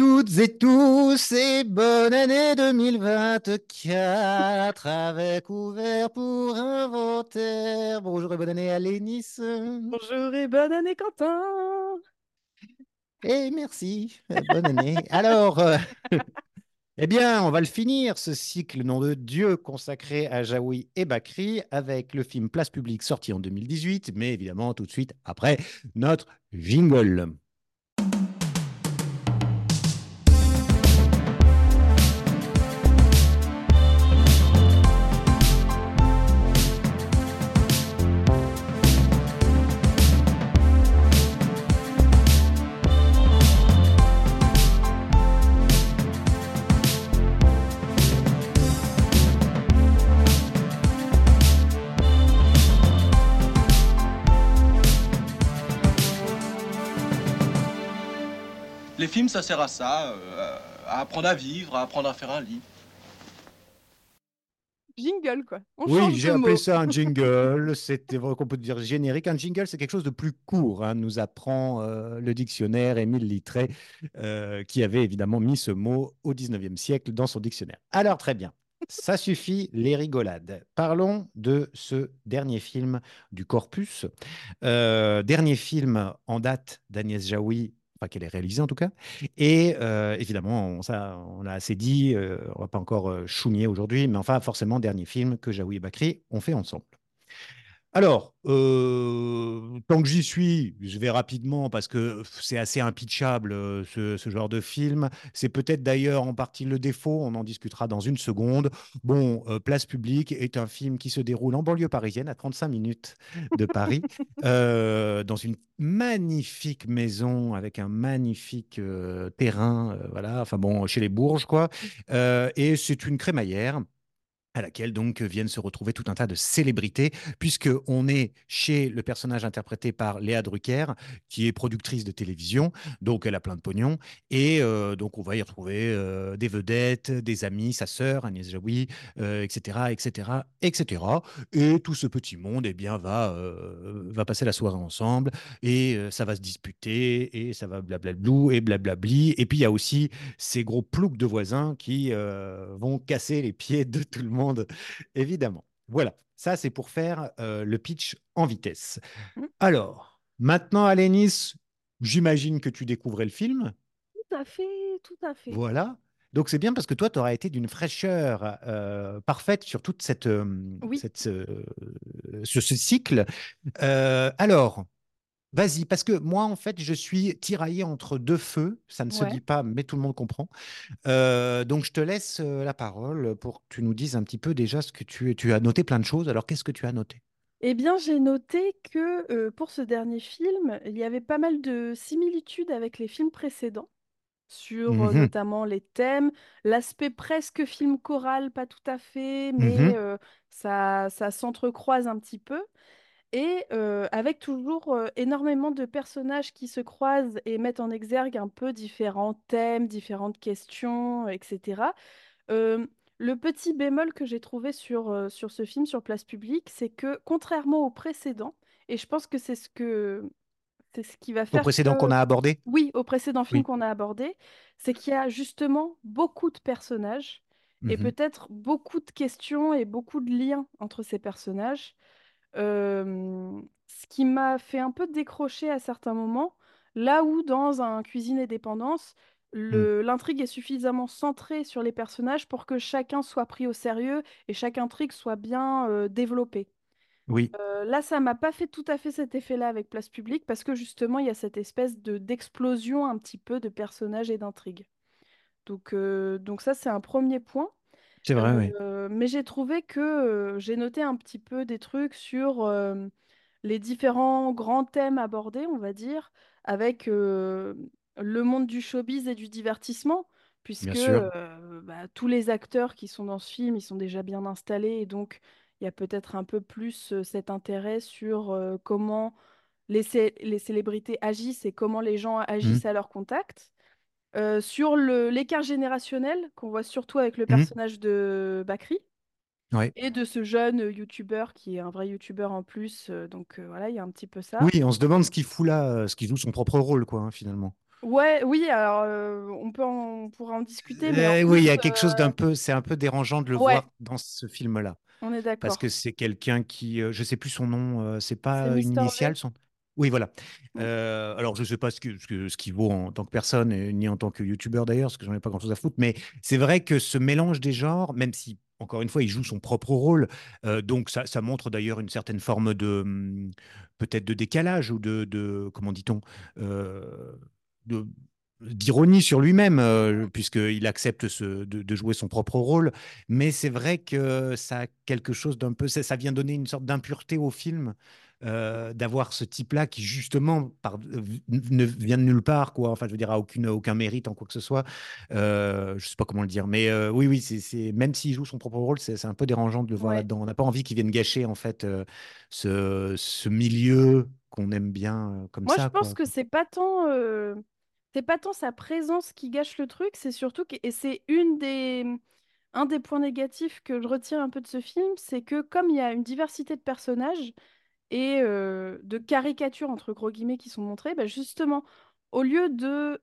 toutes et tous et bonne année 2024 avec ouvert pour inventaire. Bonjour et bonne année à Lénis. Bonjour et bonne année Quentin. Et merci, bonne année. Alors, euh, eh bien, on va le finir, ce cycle nom de Dieu consacré à Jaoui et Bakri avec le film Place publique sorti en 2018, mais évidemment tout de suite après notre jingle. Les films, ça sert à ça, euh, à apprendre à vivre, à apprendre à faire un lit. Jingle, quoi. On Oui, change j'ai appelé mot. ça un jingle. C'était vrai qu'on peut dire générique. Un jingle, c'est quelque chose de plus court, hein, nous apprend euh, le dictionnaire Émile Littré, euh, qui avait évidemment mis ce mot au 19e siècle dans son dictionnaire. Alors, très bien. Ça suffit, les rigolades. Parlons de ce dernier film du corpus. Euh, dernier film en date d'Agnès Jaoui, enfin qu'elle ait réalisé en tout cas. Et euh, évidemment, on, ça, on a assez dit, euh, on va pas encore euh, chougner aujourd'hui, mais enfin, forcément, dernier film que Jaoui et Bakri ont fait ensemble. Alors, euh, tant que j'y suis, je vais rapidement parce que c'est assez impitchable euh, ce, ce genre de film. C'est peut-être d'ailleurs en partie le défaut, on en discutera dans une seconde. Bon, euh, Place publique est un film qui se déroule en banlieue parisienne, à 35 minutes de Paris, dans une magnifique maison avec un magnifique terrain, voilà, enfin bon, chez les Bourges, quoi. Et c'est une crémaillère à laquelle donc viennent se retrouver tout un tas de célébrités, puisque on est chez le personnage interprété par Léa Drucker, qui est productrice de télévision, donc elle a plein de pognon, et euh, donc on va y retrouver euh, des vedettes, des amis, sa sœur Agnès Jaoui, etc., etc., etc. Et tout ce petit monde, eh bien, va euh, va passer la soirée ensemble, et ça va se disputer, et ça va blablablou et blablabli. Et puis il y a aussi ces gros ploucs de voisins qui vont casser les pieds de tout le monde, évidemment. Voilà, ça c'est pour faire euh, le pitch en vitesse. Mm. Alors, maintenant, Alénis, j'imagine que tu découvrais le film. Tout à fait, tout à fait. Voilà. Donc c'est bien parce que toi, tu auras été d'une fraîcheur euh, parfaite sur toute cette, euh, Oui. cette, euh, sur ce cycle. Alors, vas-y, parce que moi, en fait, je suis tiraillé entre deux feux. Ça ne se dit pas, mais tout le monde comprend. Euh, donc, je te laisse euh, la parole pour que tu nous dises un petit peu déjà ce que tu, tu as noté plein de choses. Alors, qu'est-ce que tu as noté? Eh bien, j'ai noté que euh, pour ce dernier film, il y avait pas mal de similitudes avec les films précédents, sur euh, Mhm, notamment les thèmes, l'aspect presque film choral, pas tout à fait, mais mhm, euh, ça, ça s'entrecroise un petit peu. Et euh, avec toujours euh, énormément de personnages qui se croisent et mettent en exergue un peu différents thèmes, différentes questions, etc. Euh, le petit bémol que j'ai trouvé sur, sur ce film, sur Place Publique, c'est que contrairement au précédent, et je pense que c'est ce que c'est ce qui va Au faire précédent qu'on a abordé? oui, au précédent film Oui. qu'on a abordé, c'est qu'il y a justement beaucoup de personnages et Mhm, peut-être beaucoup de questions et beaucoup de liens entre ces personnages. Euh, ce qui m'a fait un peu décrocher à certains moments, là où dans un Cuisine et Dépendance, mm. le- l'intrigue est suffisamment centrée sur les personnages pour que chacun soit pris au sérieux et chaque intrigue soit bien euh, développée. Oui, Euh, là, ça m'a pas fait tout à fait cet effet-là avec Place Publique parce que justement, il y a cette espèce de d'explosion un petit peu de personnages et d'intrigues. Donc, euh, donc ça, c'est un premier point. C'est vrai, oui. Euh, mais j'ai trouvé que euh, j'ai noté un petit peu des trucs sur euh, les différents grands thèmes abordés, on va dire, avec euh, le monde du showbiz et du divertissement, Bien puisque sûr. euh, bah, tous les acteurs qui sont dans ce film, ils sont déjà bien installés, et donc il y a peut-être un peu plus euh, cet intérêt sur euh, comment les, cé- les célébrités agissent et comment les gens Mhm, agissent à leur contact. Euh, sur le, l'écart générationnel qu'on voit surtout avec le mhm, personnage de Bakri ouais. et de ce jeune euh, youtubeur qui est un vrai youtubeur en plus. euh, donc euh, voilà, il y a un petit peu ça. Oui, on se demande ce qu'il fout là, euh, ce qu'il joue son propre rôle, quoi, hein, finalement. Ouais, oui, alors euh, on peut en- on pourra en discuter, mais en Euh, oui, il plus, y a quelque chose d'un peu, c'est un peu dérangeant de le ouais, voir dans ce film-là. on est parce que d'accord. c'est quelqu'un qui, euh, je sais plus son nom, euh, c'est C'est pas une Mister V. initiale, son. Oui, voilà. Euh, alors, je sais pas ce que, ce qu'il vaut en tant que personne, et ni en tant que youtubeur d'ailleurs, parce que j'en ai pas grand-chose à foutre, mais c'est vrai que ce mélange des genres, même si, encore une fois, il joue son propre rôle, euh, donc ça, ça montre d'ailleurs une certaine forme de, hum, peut-être de décalage ou de, de comment dit-on, euh, de d'ironie sur lui-même, euh, puisqu'il accepte ce- de, de jouer son propre rôle. Mais c'est vrai que ça a quelque chose d'un peu, ça, ça vient donner une sorte d'impureté au film. Euh, d'avoir ce type-là qui justement par, ne vient de nulle part quoi. Enfin je veux dire a aucune aucun mérite en quoi que ce soit. Euh, je sais pas comment le dire mais euh, oui oui c'est même s'il joue son propre rôle c'est un peu dérangeant de le voir Ouais. là-dedans. On n'a pas envie qu'il vienne gâcher en fait euh, ce, ce milieu qu'on aime bien comme Moi, je ça pense quoi. que c'est pas tant, c'est pas tant sa présence qui gâche le truc, c'est surtout que, et c'est une des, un des points négatifs que je retire un peu de ce film, c'est que comme il y a une diversité de personnages et de caricatures entre gros guillemets qui sont montrées, bah justement, au lieu de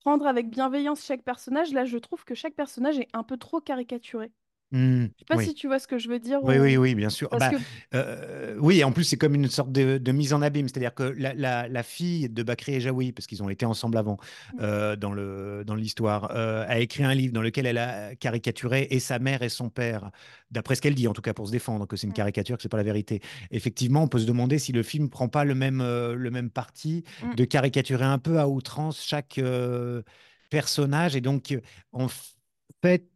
prendre avec bienveillance chaque personnage, là, je trouve que chaque personnage est un peu trop caricaturé. Hmm, Je sais pas oui si tu vois ce que je veux dire Oui, oui, ou oui, bien sûr. Bah, que euh, oui, en plus, c'est comme une sorte de, de mise en abîme. C'est-à-dire que la, la- la fille de Bakri et Jaoui, parce qu'ils ont été ensemble avant euh, dans le, dans l'histoire, euh, a écrit un livre dans lequel elle a caricaturé et sa mère et son père, d'après ce qu'elle dit, en tout cas pour se défendre, que c'est une caricature, que c'est pas la vérité. Effectivement, on peut se demander si le film prend pas le même, euh, le même parti mm, de caricaturer un peu à outrance chaque personnage. Et donc, en fait,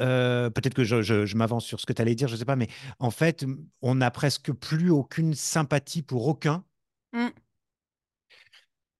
euh, peut-être que je, je- je m'avance sur ce que tu allais dire, je ne sais pas, mais en fait, on n'a presque plus aucune sympathie pour aucun. mm,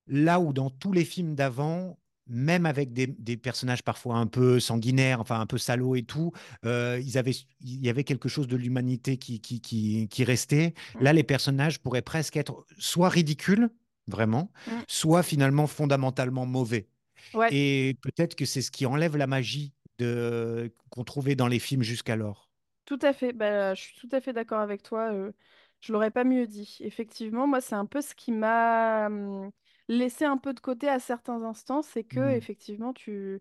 Là où dans tous les films d'avant, même avec des, des personnages parfois un peu sanguinaires, enfin un peu salauds et tout, euh, ils avaient, il y avait quelque chose de l'humanité qui, qui, qui, qui restait. mm, Là, les personnages pourraient presque être soit ridicules, vraiment, mm. soit finalement fondamentalement mauvais. Ouais, Et peut-être que c'est ce qui enlève la magie de, qu'on trouvait dans les films jusqu'alors. Tout à fait, bah, je suis tout à fait d'accord avec toi. euh, je l'aurais pas mieux dit. Effectivement, moi, c'est un peu ce qui m'a hum, laissé un peu de côté à certains instants, c'est que Mm. effectivement, tu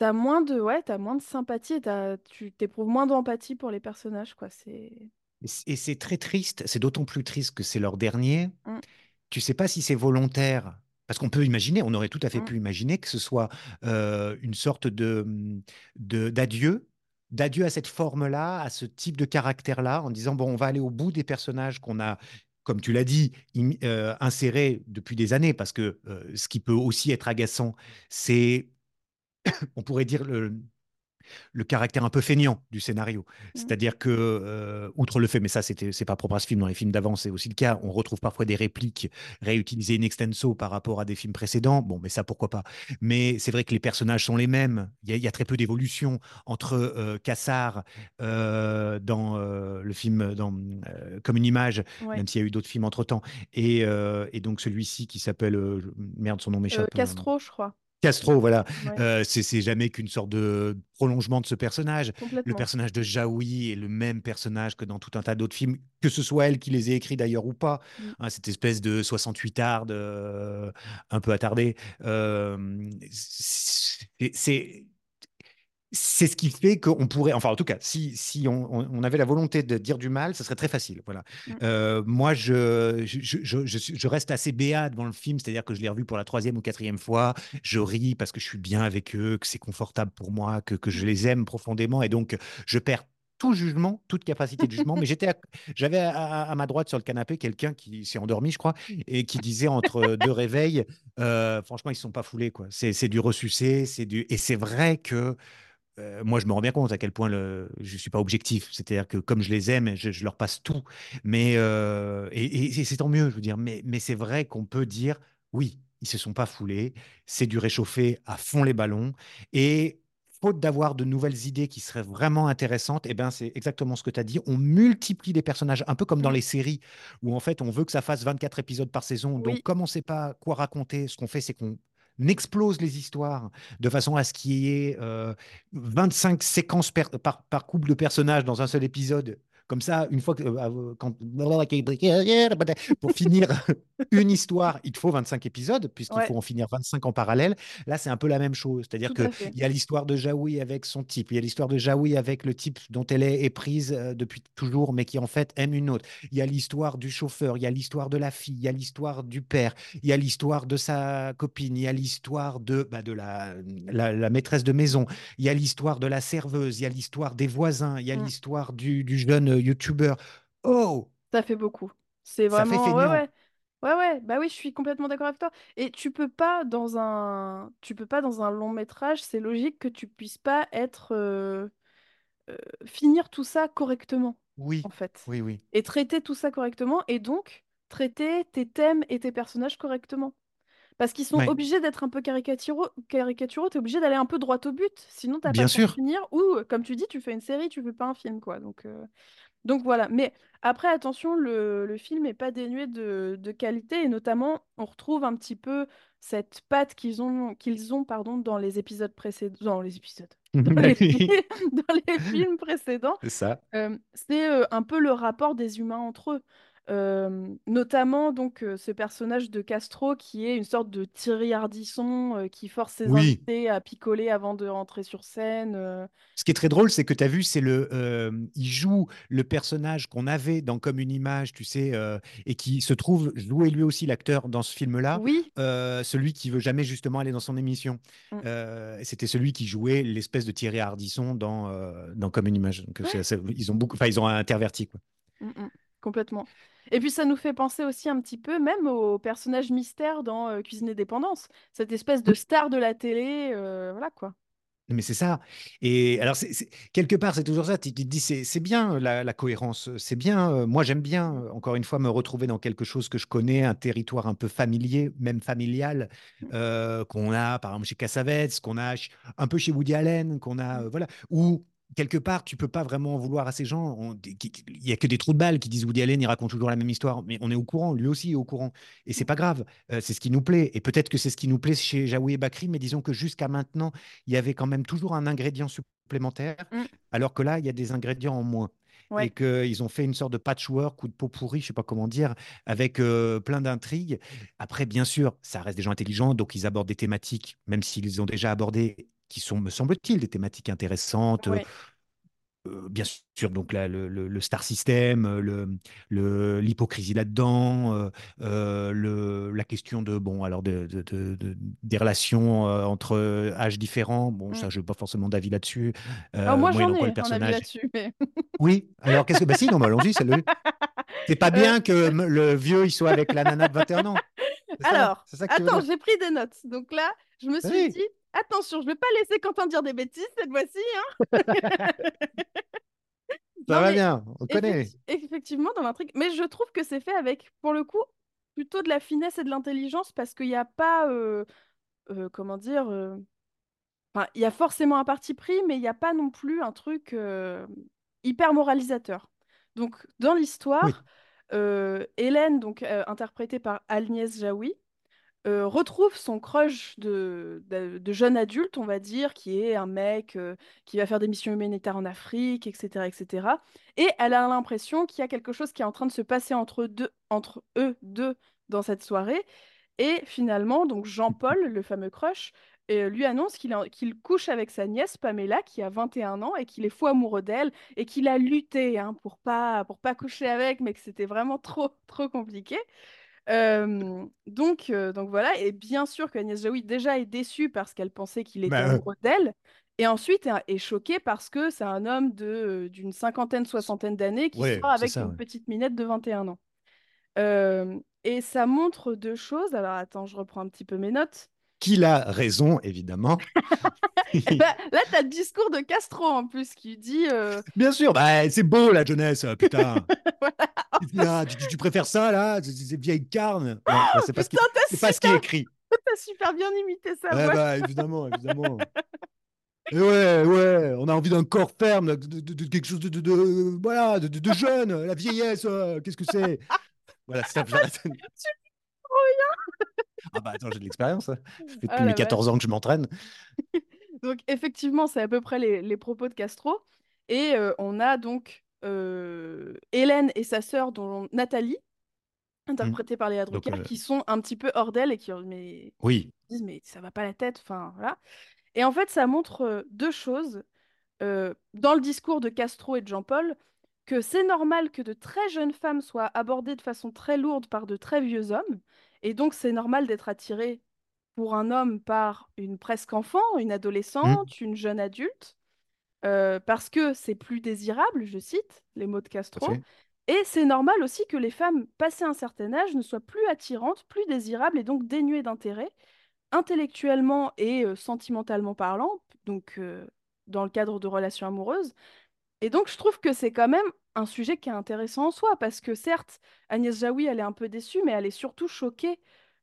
as moins de, ouais, t'as moins de sympathie et t'as- tu t'éprouves moins d'empathie pour les personnages, quoi. C'est Et c'est très triste, c'est d'autant plus triste que c'est leur dernier. Hum, Tu sais pas si c'est volontaire, parce qu'on peut imaginer, on aurait tout à fait hum, pu imaginer que ce soit euh, une sorte de, de- d'adieu, d'adieu à cette forme-là, à ce type de caractère-là, en disant, bon, on va aller au bout des personnages qu'on a, comme tu l'as dit, euh, insérés depuis des années, parce que euh, ce qui peut aussi être agaçant, c'est, on pourrait dire, le, le caractère un peu feignant du scénario. hum, C'est-à-dire que, euh, outre le fait, mais ça, c'était, c'est pas propre à ce film, dans les films d'avant, c'est aussi le cas, on retrouve parfois des répliques réutilisées in extenso par rapport à des films précédents. Bon, mais ça, pourquoi pas? Mais c'est vrai que les personnages sont les mêmes. Il y a, il y a très peu d'évolution entre euh, Cassard euh, dans euh, le film dans, euh, Comme une image, ouais. même s'il y a eu d'autres films entre-temps, et, euh, et donc celui-ci qui s'appelle, merde, son nom m'échappe. Castro, je crois. Castro, voilà. Ouais, Euh, c'est jamais qu'une sorte de prolongement de ce personnage. Le personnage de Jaoui est le même personnage que dans tout un tas d'autres films, que ce soit elle qui les ait écrits d'ailleurs ou pas. Hum, Hein, cette espèce de 68 arde euh, un peu attardé. Euh, c'est c'est- ce qui fait qu'on pourrait, enfin en tout cas, si, si on, avait la volonté de dire du mal, ce serait très facile. Voilà. hum, Euh, moi, je, je, je, je, reste assez béat devant le film, c'est-à-dire que je l'ai revu pour la troisième ou quatrième fois. Je ris parce que je suis bien avec eux, que c'est confortable pour moi, que, que je hum. les aime profondément, et donc je perds tout jugement, toute capacité de jugement. Mais j'étais, à- j'avais à, à- à ma droite sur le canapé quelqu'un qui s'est endormi, je crois, et qui disait entre deux réveils, euh, franchement, ils se sont pas foulés, quoi. C'est, c'est du ressucé, c'est du, et c'est vrai que euh, moi, je me rends bien compte à quel point le, je ne suis pas objectif. C'est-à-dire que comme je les aime, je, je leur passe tout. Mais, euh, et, et c'est tant mieux, je veux dire. Mais, mais c'est vrai qu'on peut dire, oui, ils se sont pas foulés. C'est du réchauffé à fond les ballons. Et faute d'avoir de nouvelles idées qui seraient vraiment intéressantes, eh ben, c'est exactement ce que tu as dit. On multiplie les personnages, un peu comme dans les séries, où en fait, on veut que ça fasse 24 épisodes par saison. Donc, comme on ne sait pas quoi raconter, ce qu'on fait, c'est qu'on explose les histoires de façon à ce qu'il y ait euh, 25 séquences per- par, par couple de personnages dans un seul épisode Comme ça, une fois que. euh, quand... Pour finir une histoire, il te faut 25 épisodes, puisqu'il Ouais. faut en finir 25 en parallèle. Là, c'est un peu la même chose. C'est-à-dire qu'il y a l'histoire de Jaoui avec son type, il y a l'histoire de Jaoui avec le type dont elle est éprise euh, depuis toujours, mais qui en fait aime une autre. Il y a l'histoire du chauffeur, il y a l'histoire de la fille, il y a l'histoire du père, il y a l'histoire de sa copine, il y a l'histoire de, bah, de la, la, la maîtresse de maison, il y a l'histoire de la serveuse, il y a l'histoire des voisins, il y a Mm. l'histoire du, du jeune euh, youtubeur. Oh, Ça fait beaucoup. C'est ça fait vraiment. Ouais, ouais. Ouais, ouais. Bah oui, je suis complètement d'accord avec toi. Et tu peux pas dans un, tu peux pas dans un long métrage, c'est logique que tu puisses pas être euh, euh, finir tout ça correctement, Oui, en fait. oui, oui. Et traiter tout ça correctement, et donc traiter tes thèmes et tes personnages correctement. Parce qu'ils sont Ouais, obligés d'être un peu caricaturaux, caricaturaux, t'es obligé d'aller un peu droit au but, sinon t'as pas bien de sûr. finir. Ou, comme tu dis, tu fais une série, tu fais pas un film, quoi. Donc, euh, donc voilà. Mais après, attention, le, le film n'est pas dénué de, de qualité, et notamment, on retrouve un petit peu cette patte qu'ils ont, qu'ils ont pardon, dans les épisodes précédents. Dans les épisodes. Dans les, fi- dans les films précédents. C'est ça. Euh, c'est euh, un peu le rapport des humains entre eux. Euh, notamment donc euh, ce personnage de Castro qui est une sorte de Thierry Ardisson euh, qui force ses Oui. invités à picoler avant de rentrer sur scène. Ce qui est très drôle, c'est que tu as vu, c'est le, il joue le personnage qu'on avait dans Comme une image, tu sais, et qui se trouve jouer lui aussi l'acteur dans ce film-là, Oui, celui qui veut jamais justement aller dans son émission. Mm. C'était celui qui jouait l'espèce de Thierry Ardisson dans, dans Comme une image. Donc, ils ont beaucoup, enfin, ils ont interverti quoi. Mm, mm, complètement. Et puis ça nous fait penser aussi un petit peu même au personnage mystère dans euh, Cuisine et Dépendance, cette espèce de star de la télé, euh, voilà quoi. Mais c'est ça. Et alors, quelque part, c'est toujours ça. Tu tu te dis, c'est bien la, la cohérence. C'est bien. euh, moi, j'aime bien, encore une fois, me retrouver dans quelque chose que je connais, un territoire un peu familier, même familial, euh, qu'on a, par exemple, chez Cassavetes, qu'on a un peu chez Woody Allen, qu'on a, euh, voilà, où quelque part, tu peux pas vraiment en vouloir à ces gens. Il y a que des trous de balles qui disent Woody Allen, il raconte toujours la même histoire. Mais on est au courant, lui aussi est au courant. Et c'est pas grave. Euh, c'est ce qui nous plaît. Et peut-être que c'est ce qui nous plaît chez Jaoui et Bakri, mais disons que jusqu'à maintenant, il y avait quand même toujours un ingrédient supplémentaire, Mm. alors que là, il y a des ingrédients en moins. Et qu'ils ont fait une sorte de patchwork ou de pot pourri, je sais pas comment dire, avec euh, plein d'intrigues. Après, bien sûr, ça reste des gens intelligents, donc ils abordent des thématiques, même s'ils ont déjà abordé, qui sont, me semble-t-il, des thématiques intéressantes. euh, Ouais. euh, bien sûr, donc là, le, le- le star system, euh, le, l'hypocrisie là-dedans, euh, le, la question de bon, alors de, de- de- de- des relations entre âges différents. Bon, ça, Mm. je n'ai pas forcément d'avis là-dessus. Alors moi moi, j'en ai le un avis personnage? là-dessus, mais Oui. Alors, qu'est-ce que bah si, non, mais allons-y, c'est. C'est pas bien que le vieux il soit avec la nana de 21 ans. C'est ça Alors, C'est ça que tu veux attends, j'ai pris des notes. Donc là, je me suis Oui. dit, attention, je vais pas laisser Quentin dire des bêtises cette fois-ci. hein. Ça Non, va bien, on connaît. effecti- effectivement, dans l'intrigue. Mais je trouve que c'est fait avec, pour le coup, plutôt de la finesse et de l'intelligence parce qu'il n'y a pas, euh, euh, comment dire, euh, enfin, il y a forcément un parti pris, mais il n'y a pas non plus un truc hyper moralisateur. Donc, dans l'histoire, Hélène, donc interprétée par Agnès Jaoui, retrouve son crush de, jeune adulte, on va dire, qui est un mec qui va faire des missions humanitaires en Afrique, etc., etc. Et elle a l'impression qu'il y a quelque chose qui est en train de se passer entre, deux, entre eux deux dans cette soirée. Et finalement, donc Jean-Paul, le fameux crush, lui annonce qu'il couche avec sa nièce Pamela, qui a 21 ans, et qu'il est fou amoureux d'elle, et qu'il a lutté hein, pour pas, pour pas coucher avec, mais que c'était vraiment trop, trop compliqué. Euh, donc, euh, donc voilà, et bien sûr qu'Agnès Jaoui déjà est déçue parce qu'elle pensait qu'il était Bah, amoureux d'elle, et ensuite est, est choquée parce que c'est un homme de, d'une cinquantaine, soixantaine d'années qui ouais, c'est avec ça. une ouais. petite minette de 21 ans. Euh, et ça montre deux choses. Alors attends, je reprends un petit peu mes notes. Qu'il a raison, évidemment. Ben, là, tu as le discours de Castro en plus qui dit euh, Bien sûr, bah, c'est beau la jeunesse, euh, putain. voilà. Là, tu, préfères ça, là, ces vieilles carnes? Bah, c'est pas, ce qui- pas ce qui est super, écrit. t'as super bien imité sa Ouais, bah, évidemment, évidemment. Et ouais, ouais, on a envie d'un corps ferme, de, de- de- de quelque chose de, voilà, de, jeune, la vieillesse, euh, qu'est-ce que c'est? Voilà, c'est ça. Ah bah attends, j'ai de l'expérience. hein. Ça fait Ah depuis mes la vache. 14 ans que je m'entraîne. Donc effectivement, c'est à peu près les, les propos de Castro. Et euh, on a donc euh, Hélène et sa sœur, dont Nathalie, interprétée par Léa Donc, Drucker, euh, qui sont un petit peu hors d'elle et qui mais, Oui, disent mais ça va pas la tête, enfin voilà. Et en fait, ça montre deux choses dans le discours de Castro et de Jean-Paul, que c'est normal que de très jeunes femmes soient abordées de façon très lourde par de très vieux hommes, et donc c'est normal d'être attiré pour un homme par une presque enfant, une adolescente, une jeune adulte, euh, parce que c'est plus désirable, je cite les mots de Castro, et c'est normal aussi que les femmes passées un certain âge ne soient plus attirantes, plus désirables et donc dénuées d'intérêt, intellectuellement et euh, sentimentalement parlant, donc euh, dans le cadre de relations amoureuses. Et donc je trouve que c'est quand même un sujet qui est intéressant en soi, parce que certes, Agnès Jaoui, elle est un peu déçue, mais elle est surtout choquée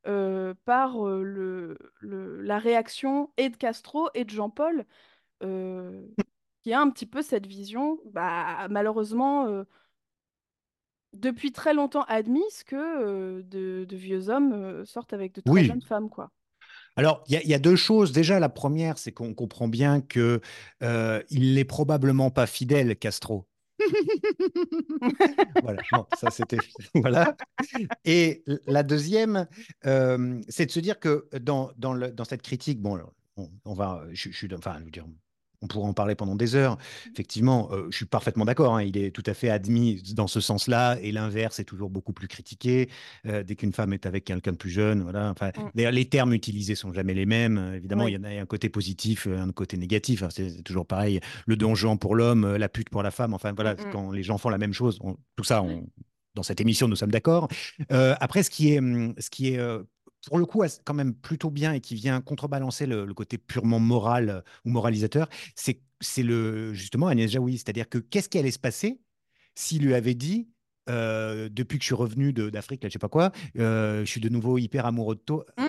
euh, par euh, le, le- la réaction et de Castro et de Jean-Paul, euh, qui a un petit peu cette vision, bah, malheureusement, depuis très longtemps admise que de, de vieux hommes sortent avec de très Oui. jeunes femmes, quoi. Alors, il y, y a deux choses. Déjà, la première, c'est qu'on comprend bien que il n'est probablement pas fidèle, Castro. Voilà, bon, ça c'était. Voilà. Et la deuxième, euh, c'est de se dire que dans, dans, le- dans cette critique, bon, on, va, je suis, enfin, je veux dire, on pourrait en parler pendant des heures. Effectivement, euh, je suis parfaitement d'accord. hein, il est tout à fait admis dans ce sens-là, et l'inverse est toujours beaucoup plus critiqué. Euh, dès qu'une femme est avec quelqu'un de plus jeune, voilà. Enfin, Mm. d'ailleurs, les termes utilisés sont jamais les mêmes. Euh, Évidemment, il y en a un côté positif, un côté négatif. hein, c'est toujours pareil. Le donjon pour l'homme, la pute pour la femme. Enfin, voilà, Mm, mm. quand les gens font la même chose, on- tout ça, on, dans cette émission, nous sommes d'accord. Euh, après, ce qui est, hum, ce qui est pour le coup quand même plutôt bien et qui vient contrebalancer le, le côté purement moral euh, ou moralisateur, c'est le justement Agnès Jaoui. C'est-à-dire que qu'est-ce qui allait se passer s'il lui avait dit euh, depuis que je suis revenu d'Afrique, là, je sais pas quoi, euh, je suis de nouveau hyper amoureux de toi. Mm.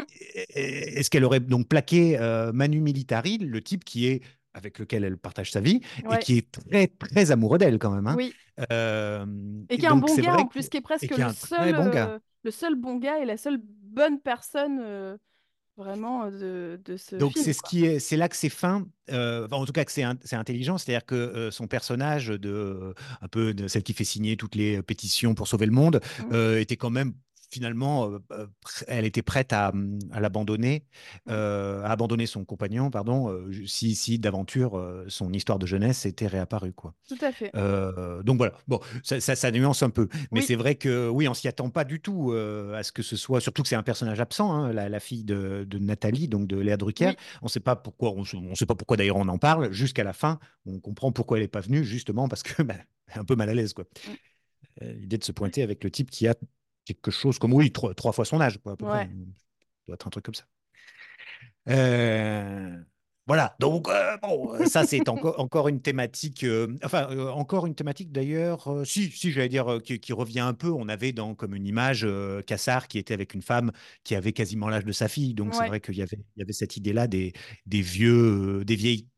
Est-ce qu'elle aurait donc plaqué euh, Manu Militari, le type qui est avec lequel elle partage sa vie et qui est très très amoureux d'elle quand même. hein. Oui. Et qui est un bon gars en plus, qui est presque le seul, bon gars. le seul bon gars et la seule bonne personne euh, vraiment euh, de, de ce Donc c'est ce qui est, c'est là que c'est fin, euh, en tout cas que c'est in- c'est intelligent, c'est-à-dire que euh, son personnage de un peu de celle qui fait signer toutes les pétitions pour sauver le monde Mm. euh, était quand même finalement, euh, euh, elle était prête à, à l'abandonner, Mm. euh, à abandonner son compagnon, pardon, euh, si si d'aventure son histoire de jeunesse était réapparue quoi. Tout à fait. Donc voilà, bon, ça, ça, ça nuance un peu, mais Oui. c'est vrai que oui, on s'y attend pas du tout à ce que ce soit, surtout que c'est un personnage absent, hein, la, la fille de, de Nathalie, donc de Léa Drucker. Oui. On ne sait pas pourquoi, on, ne sait pas pourquoi d'ailleurs on en parle. Jusqu'à la fin, on comprend pourquoi elle n'est pas venue, justement parce que bah, un peu mal à l'aise, quoi. Mm. Euh, L'idée de se pointer avec le type qui a quelque chose comme oui trois, trois fois son âge, quoi, à peu Ouais. près. Ça doit être un truc comme ça. Euh, voilà, donc euh, bon, euh, ça c'est encore encore une thématique, euh, enfin euh, encore une thématique d'ailleurs, si si j'allais dire qui, qui revient un peu. On avait dans comme une image Cassard qui était avec une femme qui avait quasiment l'âge de sa fille, donc c'est vrai qu'il y avait il y avait cette idée-là des des vieux, des vieilles.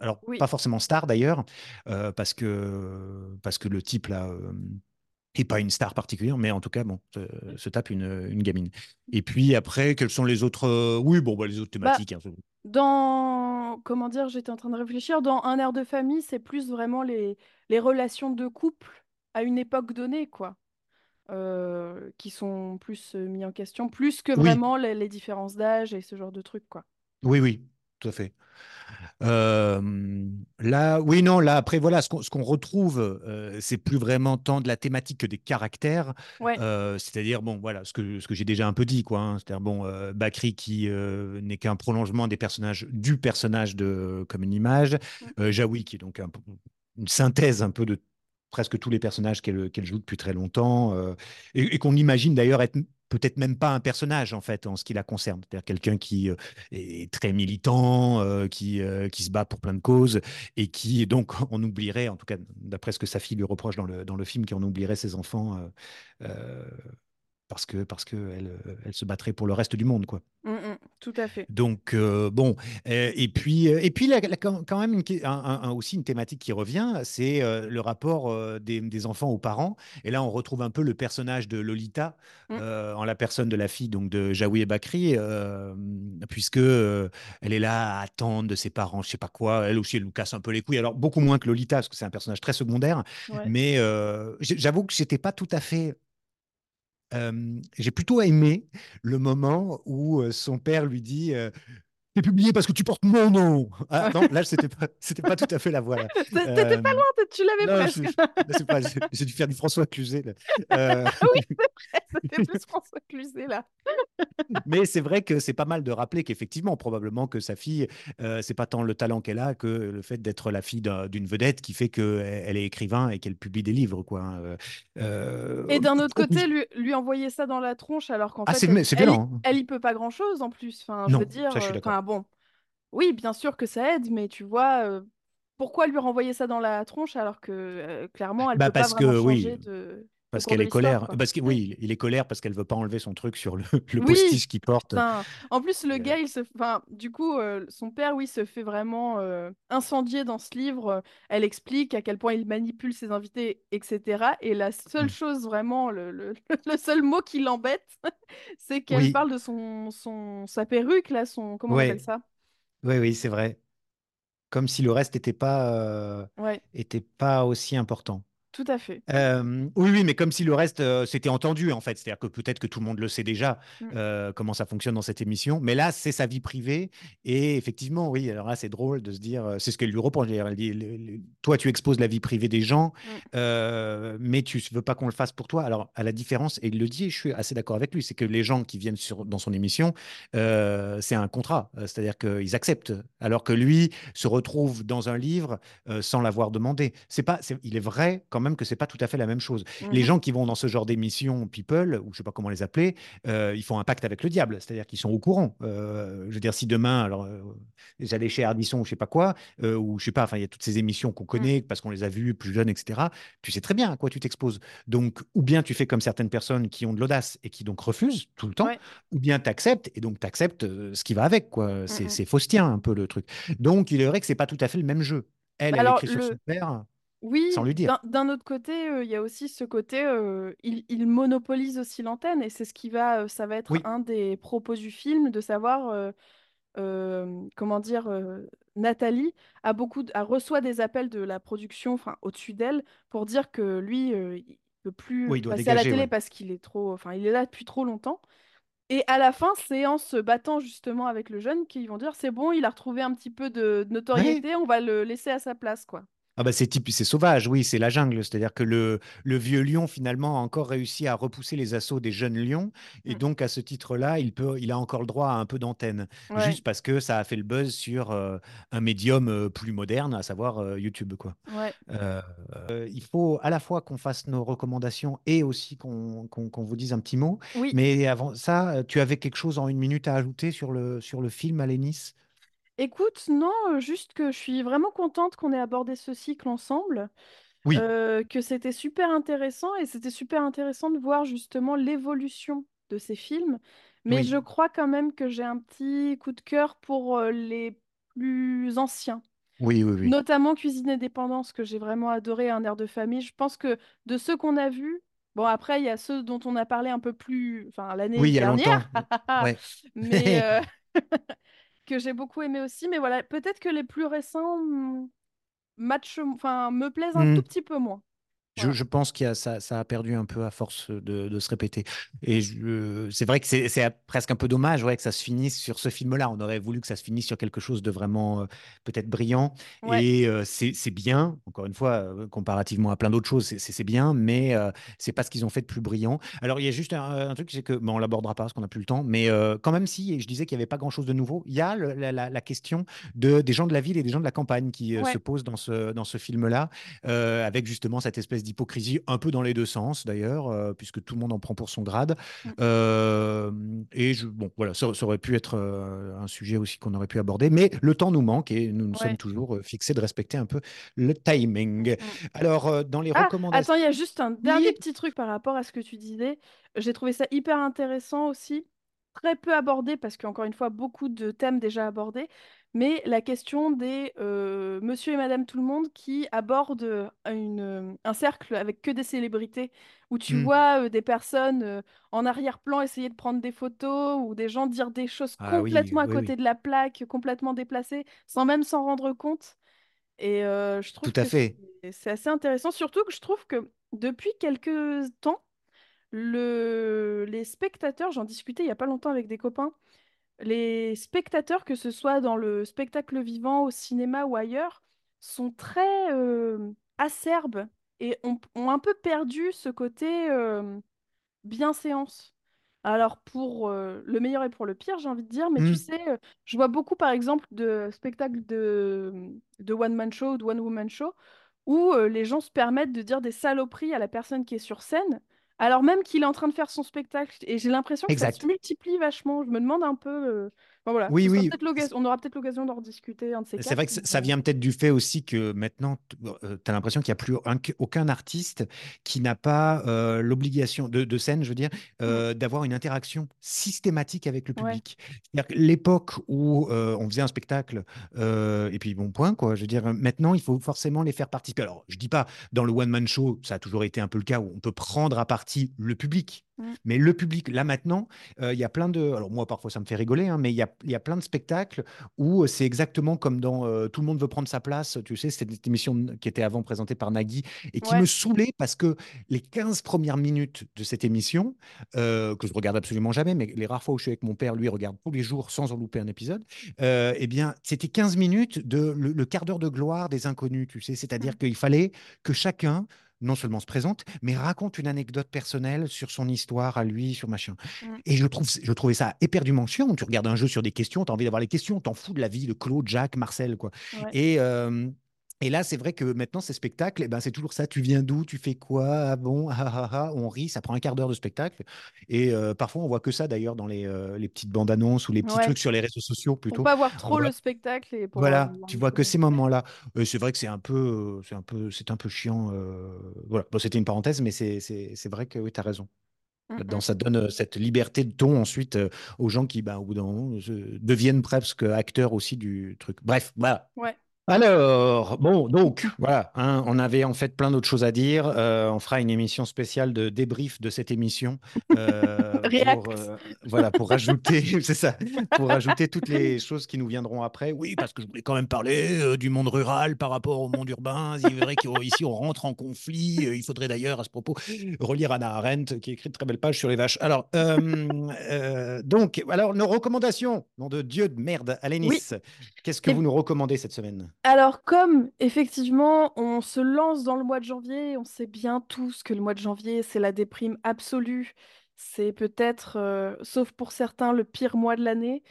Alors Oui. pas forcément stars d'ailleurs, euh, parce que parce que le type là. euh, et pas une star particulière, mais en tout cas, bon, se, se tape une, une gamine. Et puis après, quelles sont les autres euh, Oui, bon, bah, les autres Bah, thématiques. hein, dans, comment dire, j'étais en train de réfléchir, dans Un air de famille, c'est plus vraiment les, les relations de couple à une époque donnée, quoi, euh, qui sont plus euh, mis en question, plus que Oui, vraiment les, les différences d'âge et ce genre de trucs, quoi. oui, oui, tout à fait. Euh, là, oui, non, là, après, voilà, ce qu'on retrouve, euh, c'est plus vraiment tant de la thématique que des caractères. Ouais, Euh, c'est-à-dire, bon, voilà, ce que, ce que j'ai déjà un peu dit, quoi. hein. c'est-à-dire, bon, Bakri qui n'est qu'un prolongement des personnages, du personnage de Comme une image. Mm. Jaoui qui est donc un une synthèse un peu de presque tous les personnages qu'elle joue depuis très longtemps euh, et, et qu'on imagine d'ailleurs être peut-être même pas un personnage en fait en ce qui la concerne, c'est-à-dire quelqu'un qui euh, est très militant, euh, qui, euh, qui se bat pour plein de causes et qui donc on oublierait, en tout cas d'après ce que sa fille lui reproche dans le, film, qu'on oublierait ses enfants parce que parce que elle, euh, elle se battrait pour le reste du monde, quoi. Mm, mm, tout à fait. Donc euh, bon, euh, et puis et puis là, là, quand même une que- un- un- un- aussi une thématique qui revient, c'est euh, le rapport des, des enfants aux parents. Et là, on retrouve un peu le personnage de Lolita Mm. euh, en la personne de la fille donc de Jaoui et Bakri, puisque elle est là à attendre de ses parents, je sais pas quoi. Elle aussi, elle nous casse un peu les couilles. Alors beaucoup moins que Lolita, parce que c'est un personnage très secondaire. Ouais. Mais j'avoue que j'étais pas tout à fait j'ai plutôt aimé le moment où son père lui dit T'es publié parce que tu portes mon nom. Ah non, là, c'était pas, c'était pas tout à fait la voix. T'étais pas Euh, loin, t- tu l'avais presque. je- je- c'est pas- j'ai dû faire du François Cluzet. là. Euh, C'était plus François Cluzet là. mais c'est vrai que c'est pas mal de rappeler qu'effectivement, probablement que sa fille, euh, c'est pas tant le talent qu'elle a que le fait d'être la fille d'un- d'une vedette qui fait qu'elle elle est écrivain et qu'elle publie des livres. Quoi. hein. Euh, euh, Et d'un autre au- côté, lui, lui envoyer ça dans la tronche alors qu'en Ah, fait, c'est elle, c'est elle, violent. hein. elle y peut pas grand-chose en plus. Enfin, je Non, veux dire, ça, je suis bon, oui, bien sûr que ça aide, mais tu vois, euh, pourquoi lui renvoyer ça dans la tronche alors que euh, clairement, elle Bah, peut pas parce que, vraiment oui, changer de, Parce qu'elle est colère. Parce que oui, il est colère parce qu'elle veut pas enlever son truc sur le, le Oui, postiche qu'il porte. Enfin, en plus, le euh, gars, il se, enfin, du coup, euh, son père, oui, se fait vraiment euh, incendier dans ce livre. Elle explique à quel point il manipule ses invités, etc. Et la seule Mm. chose vraiment, le, le, le seul mot qui l'embête, c'est qu'elle Oui, parle de son, son, sa perruque, là, son, comment on appelle ouais, ça? ouais, oui, c'est vrai. Comme si le reste n'était pas, euh, Ouais, était pas aussi important. Tout à fait. Euh, oui, oui, mais comme si le reste euh, s'était entendu, en fait. C'est-à-dire que peut-être que tout le monde le sait déjà, Mm. euh, comment ça fonctionne dans cette émission. Mais là, c'est sa vie privée. Et effectivement, oui, alors là, c'est drôle de se dire, c'est ce qu'elle lui reproche. Elle dit, le- le- toi, tu exposes la vie privée des gens, Mm. euh, mais tu veux pas qu'on le fasse pour toi. Alors, à la différence, et il le dit, et je suis assez d'accord avec lui, c'est que les gens qui viennent sur, dans son émission, c'est un contrat. C'est-à-dire qu'ils acceptent. Alors que lui se retrouve dans un livre sans l'avoir demandé. C'est pas, il est vrai quand même que c'est pas tout à fait la même chose. Les Mhm. gens qui vont dans ce genre d'émission people, ou je sais pas comment les appeler, euh, ils font un pacte avec le diable, c'est-à-dire qu'ils sont au courant. Euh, je veux dire, si demain, alors, euh, j'allais chez Ardisson ou je sais pas quoi, euh, ou je sais pas, enfin, il y a toutes ces émissions qu'on Mm. connaît parce qu'on les a vues plus jeunes, etc. Tu sais très bien à quoi tu t'exposes. Donc, ou bien tu fais comme certaines personnes qui ont de l'audace et qui donc refusent tout le temps, Ouais. ou bien tu acceptes et donc tu acceptes ce qui va avec, quoi. C'est Mm, mm. c'est faustien un peu le truc. Donc, il est vrai que c'est pas tout à fait le même jeu. Elle, Bah elle alors, écrit sur son le, père Oui, sans lui dire. d'un autre côté, euh, il y a aussi ce côté, euh, il, il monopolise aussi l'antenne et c'est ce qui va, euh, ça va être Oui, un des propos du film, de savoir, comment dire, Nathalie a beaucoup, de- a reçoit des appels de la production, enfin au-dessus d'elle, pour dire que lui, il peut plus oui, il doit passer à la télé ouais. parce qu'il est trop, enfin il est là depuis trop longtemps. Et à la fin, c'est en se battant justement avec le jeune qu'ils vont dire, c'est bon, il a retrouvé un petit peu de de Ouais. notoriété, on va le laisser à sa place, quoi. Ah bah c'est type, c'est sauvage, oui, c'est la jungle. C'est-à-dire que le, le vieux lion, finalement, a encore réussi à repousser les assauts des jeunes lions. Et Mm. donc, à ce titre-là, il peut, il a encore le droit à un peu d'antenne. Ouais, Juste parce que ça a fait le buzz sur euh, un médium euh, plus moderne, à savoir euh, YouTube, quoi. ouais. Il faut à la fois qu'on fasse nos recommandations et aussi qu'on vous dise un petit mot. Oui, Mais avant ça, tu avais quelque chose en une minute à ajouter sur le, sur le film Alénis? Écoute, non, euh, juste que je suis vraiment contente qu'on ait abordé ce cycle ensemble, Oui, euh, que c'était super intéressant et c'était super intéressant de voir justement l'évolution de ces films. Mais je crois quand même que j'ai un petit coup de cœur pour euh, les plus anciens, oui, oui, oui. notamment Cuisine et Dépendance, que j'ai vraiment adoré, Un air de famille. Je pense que de ceux qu'on a vus, bon après il y a ceux dont on a parlé un peu plus, enfin l'année Oui, il y a dernière, longtemps. Ouais. mais euh, que j'ai beaucoup aimé aussi. Mais voilà, peut-être que les plus récents match, enfin, me plaisent un tout Hmm. petit peu moins. Je, pense qu'il a, ça, ça a perdu un peu à force de, de se répéter. Et je- c'est vrai que c'est presque un peu dommage ouais, que ça se finisse sur ce film-là. On aurait voulu que ça se finisse sur quelque chose de vraiment euh, peut-être brillant. Ouais, Et euh, c'est bien, encore une fois, euh, comparativement à plein d'autres choses, c'est bien, mais euh, c'est pas ce qu'ils ont fait de plus brillant. Alors il y a juste un, un truc, c'est que, bon, on l'abordera pas parce qu'on n'a plus le temps, mais euh, quand même si, et je disais qu'il n'y avait pas grand-chose de nouveau, il y a le- la, la- la question de, des gens de la ville et des gens de la campagne qui euh, se posent dans ce, dans ce film-là, euh, avec justement cette espèce d'hypocrisie, un peu dans les deux sens d'ailleurs, euh, puisque tout le monde en prend pour son grade. Mm. Euh, et je, bon, voilà, ça, ça aurait pu être euh, un sujet aussi qu'on aurait pu aborder, mais le temps nous manque et nous nous Ouais. sommes toujours fixés de respecter un peu le timing. Mm. Alors, dans les Ah, recommandations. attends, il y a juste un dernier Oui. petit truc par rapport à ce que tu disais. J'ai trouvé ça hyper intéressant aussi, très peu abordé parce qu'encore une fois, beaucoup de thèmes déjà abordés, mais la question des euh, monsieur et madame tout le monde qui abordent une, un cercle avec que des célébrités, où tu Mm. vois euh, des personnes euh, en arrière-plan essayer de prendre des photos ou des gens dire des choses Ah oui, complètement à côté oui. de la plaque, complètement déplacées, sans même s'en rendre compte. Et je trouve Tout à que fait. c'est assez intéressant, surtout que je trouve que depuis quelques temps, le... les spectateurs, j'en discutais il n'y a pas longtemps avec des copains, les spectateurs, que ce soit dans le spectacle vivant, au cinéma ou ailleurs, sont très euh, acerbes et ont, ont un peu perdu ce côté euh, bienséance. Alors pour euh, le meilleur et pour le pire, j'ai envie de dire, mais tu Mm. sais, euh, je vois beaucoup par exemple de spectacles de, de one-man show ou de one-woman show où les gens se permettent de dire des saloperies à la personne qui est sur scène, alors même qu'il est en train de faire son spectacle. Et j'ai l'impression que ça se multiplie vachement. Je me demande un peu. Euh, enfin, voilà, Oui, oui. on aura peut-être l'occasion d'en rediscuter C'est vrai que ça- euh, vient peut-être du fait aussi que maintenant, tu as l'impression qu'il n'y a plus un- aucun artiste qui n'a pas euh, l'obligation de, de scène, je veux dire, euh, d'avoir une interaction systématique avec le public. L'époque où euh, on faisait un spectacle, euh, et puis bon point, quoi, je veux dire, maintenant, il faut forcément les faire participer. Alors, je dis pas, dans le one-man show, ça a toujours été un peu le cas où on peut prendre à partie le public. Mm. Mais le public, là maintenant, euh, il y a plein de. Alors, moi, parfois, ça me fait rigoler, hein, mais il y a, il y a plein de spectacles où c'est exactement comme dans euh, Tout le monde veut prendre sa place. Tu sais, c'était cette émission qui était avant présentée par Nagui et qui Ouais. me saoulait parce que les 15 premières minutes de cette émission, euh, que je regarde absolument jamais, mais les rares fois où je suis avec mon père, lui, il regarde tous les jours sans en louper un épisode, euh, eh bien, c'était 15 minutes de le, le quart d'heure de gloire des inconnus, tu sais. C'est-à-dire qu'il fallait que chacun non seulement se présente, mais raconte une anecdote personnelle sur son histoire à lui, sur machin. Mm. Et je, trouve, je trouvais ça éperdument chiant. Tu regardes un jeu sur des questions, tu as envie d'avoir les questions, t'en fous de la vie de Claude, Jacques, Marcel. Quoi. Ouais. Et, euh, et là, c'est vrai que maintenant, ces spectacles, eh ben, c'est toujours ça. Tu viens d'où Tu fais quoi Ah bon ah, ah, ah, On rit, ça prend un quart d'heure de spectacle. Et euh, parfois, on voit que ça d'ailleurs dans les, euh, les petites bandes annonces ou les petits Ouais. trucs sur les réseaux sociaux plutôt. Pour pas voir trop voit- le spectacle et pour voilà, tu vois que ces moments-là. Euh, c'est vrai que c'est un peu, euh, c'est un peu, c'est un peu chiant. voilà, bon, c'était une parenthèse, mais c'est, c'est, c'est vrai que oui, tu as raison. Mm, Là-dedans, mm. ça donne cette liberté de ton ensuite euh, aux gens qui, bah, au bout d'un moment, deviennent presque acteurs aussi du truc. Bref, voilà. Ouais. Alors, bon, donc, voilà, hein, on avait en fait plein d'autres choses à dire. Euh, on fera une émission spéciale de débrief de cette émission. euh, pour, euh, voilà, pour rajouter, c'est ça, pour rajouter toutes les choses qui nous viendront après. Oui, parce que je voulais quand même parler du monde rural par rapport au monde urbain. Il est vrai qu'ici, on rentre en conflit. Il faudrait d'ailleurs, à ce propos, relire Anna Arendt, qui écrit de très belles pages sur les vaches. Alors, donc, alors, nos recommandations. Nom de Dieu de merde, Alénis, Oui. qu'est-ce que Et- vous nous recommandez cette semaine? Alors, comme effectivement, on se lance dans le mois de janvier, on sait bien tous que le mois de janvier, c'est la déprime absolue. C'est peut-être, euh, sauf pour certains, le pire mois de l'année.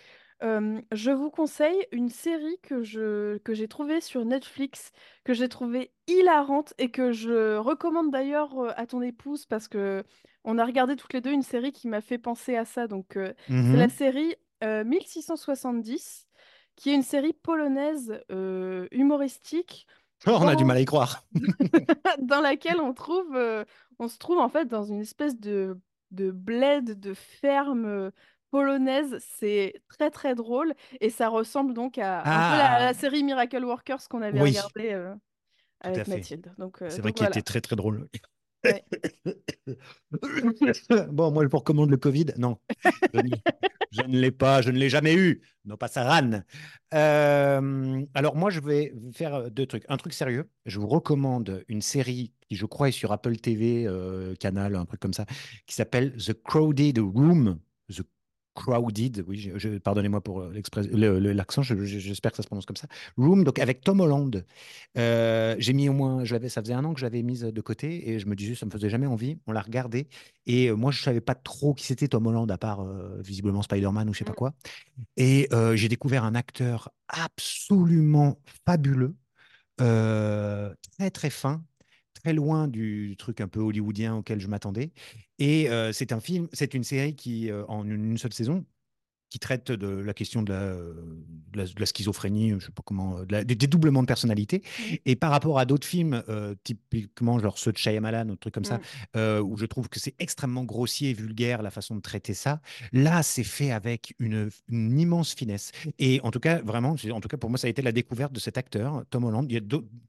Euh, je vous conseille une série que je, que j'ai trouvée sur Netflix, que j'ai trouvée hilarante et que je recommande d'ailleurs euh, à ton épouse parce que on a regardé toutes les deux une série qui m'a fait penser à ça. Donc, euh, c'est la série euh, 1670, qui est une série polonaise euh, humoristique Oh, on a dans- du mal à y croire. dans laquelle on trouve, euh, on se trouve en fait dans une espèce de, de bled, de ferme euh, polonaise. C'est très très drôle et ça ressemble donc à un peu la, Ah. la série Miracle Workers qu'on avait Oui. regardée euh, avec. Mathilde. Donc, C'est vrai qu'il voilà. était très très drôle. Ouais. bon, moi, je vous recommande le Covid. Non, je ne, l'ai pas, je ne l'ai jamais eu. Non, pas rane. Euh, alors, moi, je vais faire deux trucs. Un truc sérieux. Je vous recommande une série qui, je crois, est sur Apple TV, euh, Canal, un truc comme ça, qui s'appelle The Crowded Room. Crowded, oui, je- je- pardonnez-moi pour l'express- le- l'accent, je- je- j'espère que ça se prononce comme ça. Room, donc avec Tom Holland. Euh, j'ai mis au moins, je l'avais, ça faisait un an que je l'avais mise de côté et je me disais, ça me faisait jamais envie. On l'a regardé et euh, moi, je savais pas trop qui c'était Tom Holland, à part euh, visiblement Spider-Man ou je sais pas Mm. quoi. Et euh, j'ai découvert un acteur absolument fabuleux, très très fin, très loin du truc un peu hollywoodien auquel je m'attendais. Et euh, c'est un film, c'est une série qui, euh, en une, une seule saison, qui traite de la question de la, euh, de la, de la schizophrénie, je sais pas comment, de la- des dédoublements de personnalité. Et par rapport à d'autres films, euh, typiquement genre ceux de Shyamalan ou trucs comme ça, euh, où je trouve que c'est extrêmement grossier et vulgaire la façon de traiter ça, là, c'est fait avec une, une immense finesse. Et en tout cas, vraiment, en tout cas pour moi, ça a été la découverte de cet acteur, Tom Holland. Il y a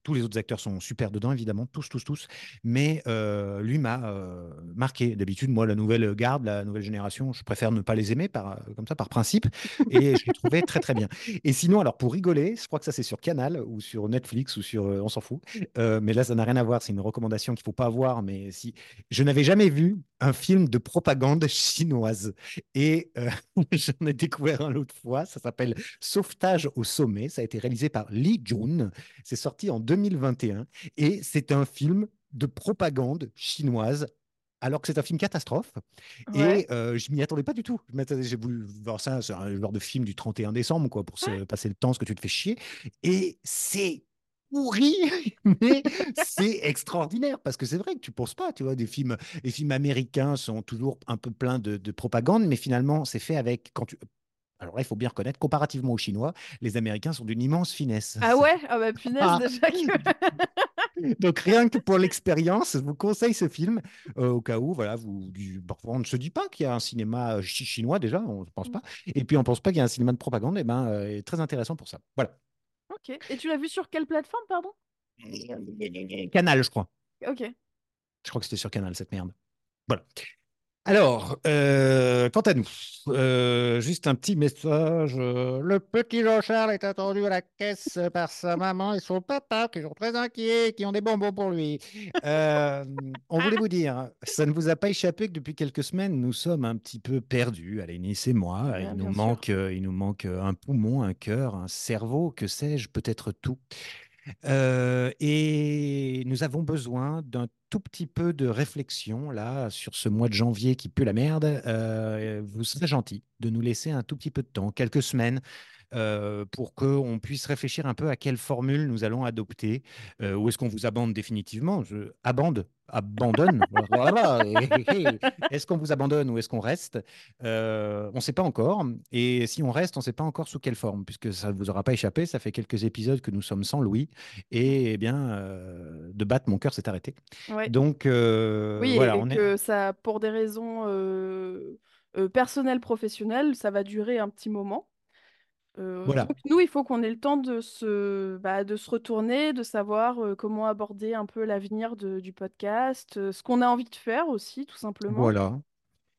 tous les autres acteurs sont super dedans, évidemment, tous, tous, tous. Mais euh, lui m'a euh, marqué. D'habitude, moi, la nouvelle garde, la nouvelle génération, je préfère ne pas les aimer par, comme ça, par principe. Et je l'ai trouvé très, très bien. Et sinon, alors pour rigoler, je crois que ça, c'est sur Canal ou sur Netflix ou sur. euh, on s'en fout. Euh, mais là, ça n'a rien à voir. C'est une recommandation qu'il faut pas voir. Mais si. Je n'avais jamais vu un film de propagande chinoise. Et euh, j'en ai découvert un l'autre fois. Ça s'appelle Sauvetage au sommet. Ça a été réalisé par Lee Jun. C'est sorti en 2021. Et c'est un film de propagande chinoise alors que c'est un film catastrophe. Ouais. Et euh, je m'y attendais pas du tout. J'ai voulu voir ça, c'est un genre de film du 31 décembre, quoi, pour se passer le temps, ce que tu te fais chier. Et c'est pourri, mais c'est extraordinaire parce que c'est vrai que tu penses pas, tu vois, des films, les films américains sont toujours un peu pleins de, de propagande, mais finalement, c'est fait avec quand tu. Alors là, il faut bien reconnaître, comparativement aux Chinois, les Américains sont d'une immense finesse. Ah ouais? Ah bah punaise, Ah. déjà que... Donc rien que pour l'expérience, je vous conseille ce film euh, au cas où, voilà, vous, du- on ne se dit pas qu'il y a un cinéma chi- chinois déjà, on ne pense pas, et puis on ne pense pas qu'il y a un cinéma de propagande, et ben, euh, très intéressant pour ça. Voilà. Ok. Et tu l'as vu sur quelle plateforme, pardon? Canal, je crois. Ok. Je crois que c'était sur Canal cette merde. Voilà. Alors, euh, quant à nous, euh, juste un petit message. euh, le petit Jean-Charles est attendu à la caisse par sa maman et son papa, qui sont très inquiets, qui ont des bonbons pour lui. On voulait vous dire, ça ne vous a pas échappé que depuis quelques semaines, nous sommes un petit peu perdus, Alénis et moi. Il, nous manque, euh, il nous manque un poumon, un cœur, un cerveau, que sais-je, peut-être tout. Euh, et nous avons besoin d'un tout petit peu de réflexion là sur ce mois de janvier qui pue la merde. Euh, vous serez gentil de nous laisser un tout petit peu de temps, quelques semaines, euh, pour qu'on puisse réfléchir un peu à quelle formule nous allons adopter. Euh, ou est-ce qu'on vous abandonne définitivement? Je abande, abandonne. Voilà. Est-ce qu'on vous abandonne ou est-ce qu'on reste? Euh, On ne sait pas encore. Et si on reste, on ne sait pas encore sous quelle forme, puisque ça ne vous aura pas échappé. Ça fait quelques épisodes que nous sommes sans Louis. Et eh bien, euh, de battre, mon cœur s'est arrêté. Ouais. Donc, Oui, et- voilà, et on est. que ça, pour des raisons personnelles, professionnelles, ça va durer un petit moment. Euh, Voilà. donc nous, il faut qu'on ait le temps de se, bah, de se retourner, de savoir euh, comment aborder un peu l'avenir du podcast, euh, ce qu'on a envie de faire aussi, tout simplement. Voilà.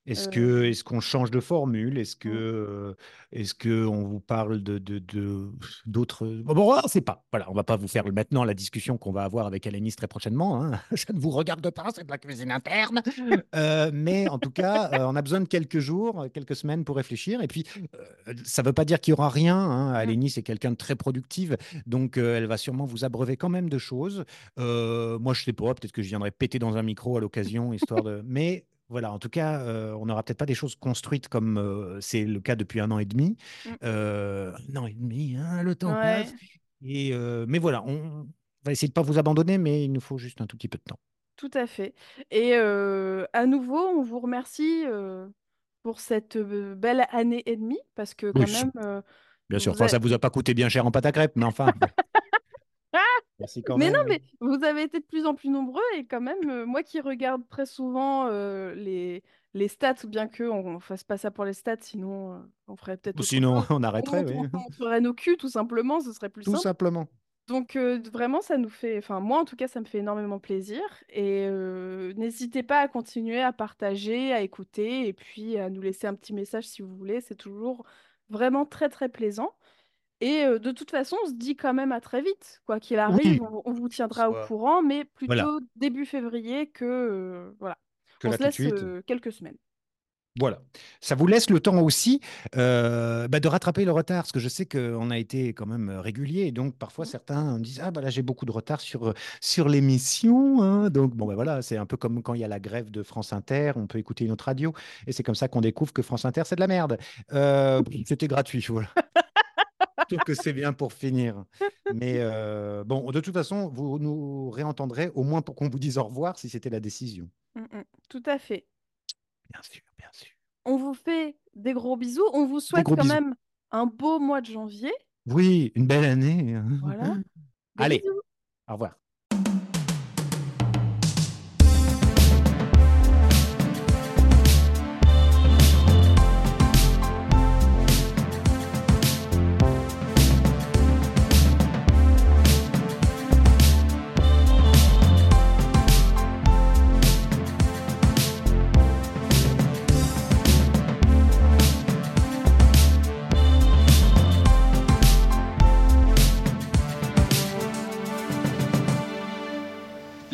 Est-ce que, est-ce qu'on change de formule? Est-ce que, Mm. euh, est-ce que on vous parle de, de, de- d'autres? Bon, on ne sait pas. Voilà, on va pas vous faire maintenant la discussion qu'on va avoir avec Alénis très prochainement. hein. Ça ne vous regarde pas, c'est de la cuisine interne. Euh, mais en tout cas, euh, on a besoin de quelques jours, quelques semaines pour réfléchir. Et puis, euh, ça ne veut pas dire qu'il y aura rien. Hein. Alénis est quelqu'un de très productive, donc elle va sûrement vous abreuver quand même de choses. Moi, je sais pas. Peut-être que je viendrai péter dans un micro à l'occasion, histoire de. Mais voilà, en tout cas, euh, on n'aura peut-être pas des choses construites comme euh, c'est le cas depuis un an et demi. Mm. Euh, un an et demi, hein, le temps Ouais. passe. Et, mais voilà, on va essayer de pas vous abandonner, mais il nous faut juste un tout petit peu de temps. Tout à fait. Et à nouveau, on vous remercie pour cette belle année et demie, parce que quand Oui, même, Bien sûr, vous enfin, êtes- ça vous a pas coûté bien cher en pâte à crêpes, mais enfin. Merci quand Mais même. non, mais vous avez été de plus en plus nombreux et quand même, euh, moi qui regarde très souvent euh, les, les stats, bien que on ne fasse pas ça pour les stats, sinon euh, on ferait peut-être Ou sinon, chose. on arrêterait, on- oui. on montrerait nos culs tout simplement, ce serait plus Tout simple. simplement. Donc vraiment, ça nous fait, enfin moi en tout cas, ça me fait énormément plaisir. Et n'hésitez pas à continuer à partager, à écouter et puis à nous laisser un petit message si vous voulez. C'est toujours vraiment très très plaisant. Et euh, de toute façon, on se dit quand même à très vite. Quoi qu'il arrive, on, on vous tiendra au courant, mais plutôt Voilà. début février que euh, voilà. Que on se laisse euh, quelques semaines. Voilà. Ça vous laisse le temps aussi euh, bah, de rattraper le retard, parce que je sais qu'on a été quand même régulier, et donc parfois Mhm. certains disent Ah, bah là, j'ai beaucoup de retard sur, sur l'émission. hein. Donc, bon, bah, voilà, c'est un peu comme quand il y a la grève de France Inter, on peut écouter une autre radio, et c'est comme ça qu'on découvre que France Inter, c'est de la merde. Euh, C'était gratuit, voilà. Trouve que c'est bien pour finir. Mais euh, bon, de toute façon, vous nous réentendrez au moins pour qu'on vous dise au revoir si c'était la décision. Mm, mm, Tout à fait. Bien sûr, bien sûr. On vous fait des gros bisous. On vous souhaite quand bisous. même un beau mois de janvier. Oui, une belle année. Voilà. Allez, bisous. au revoir.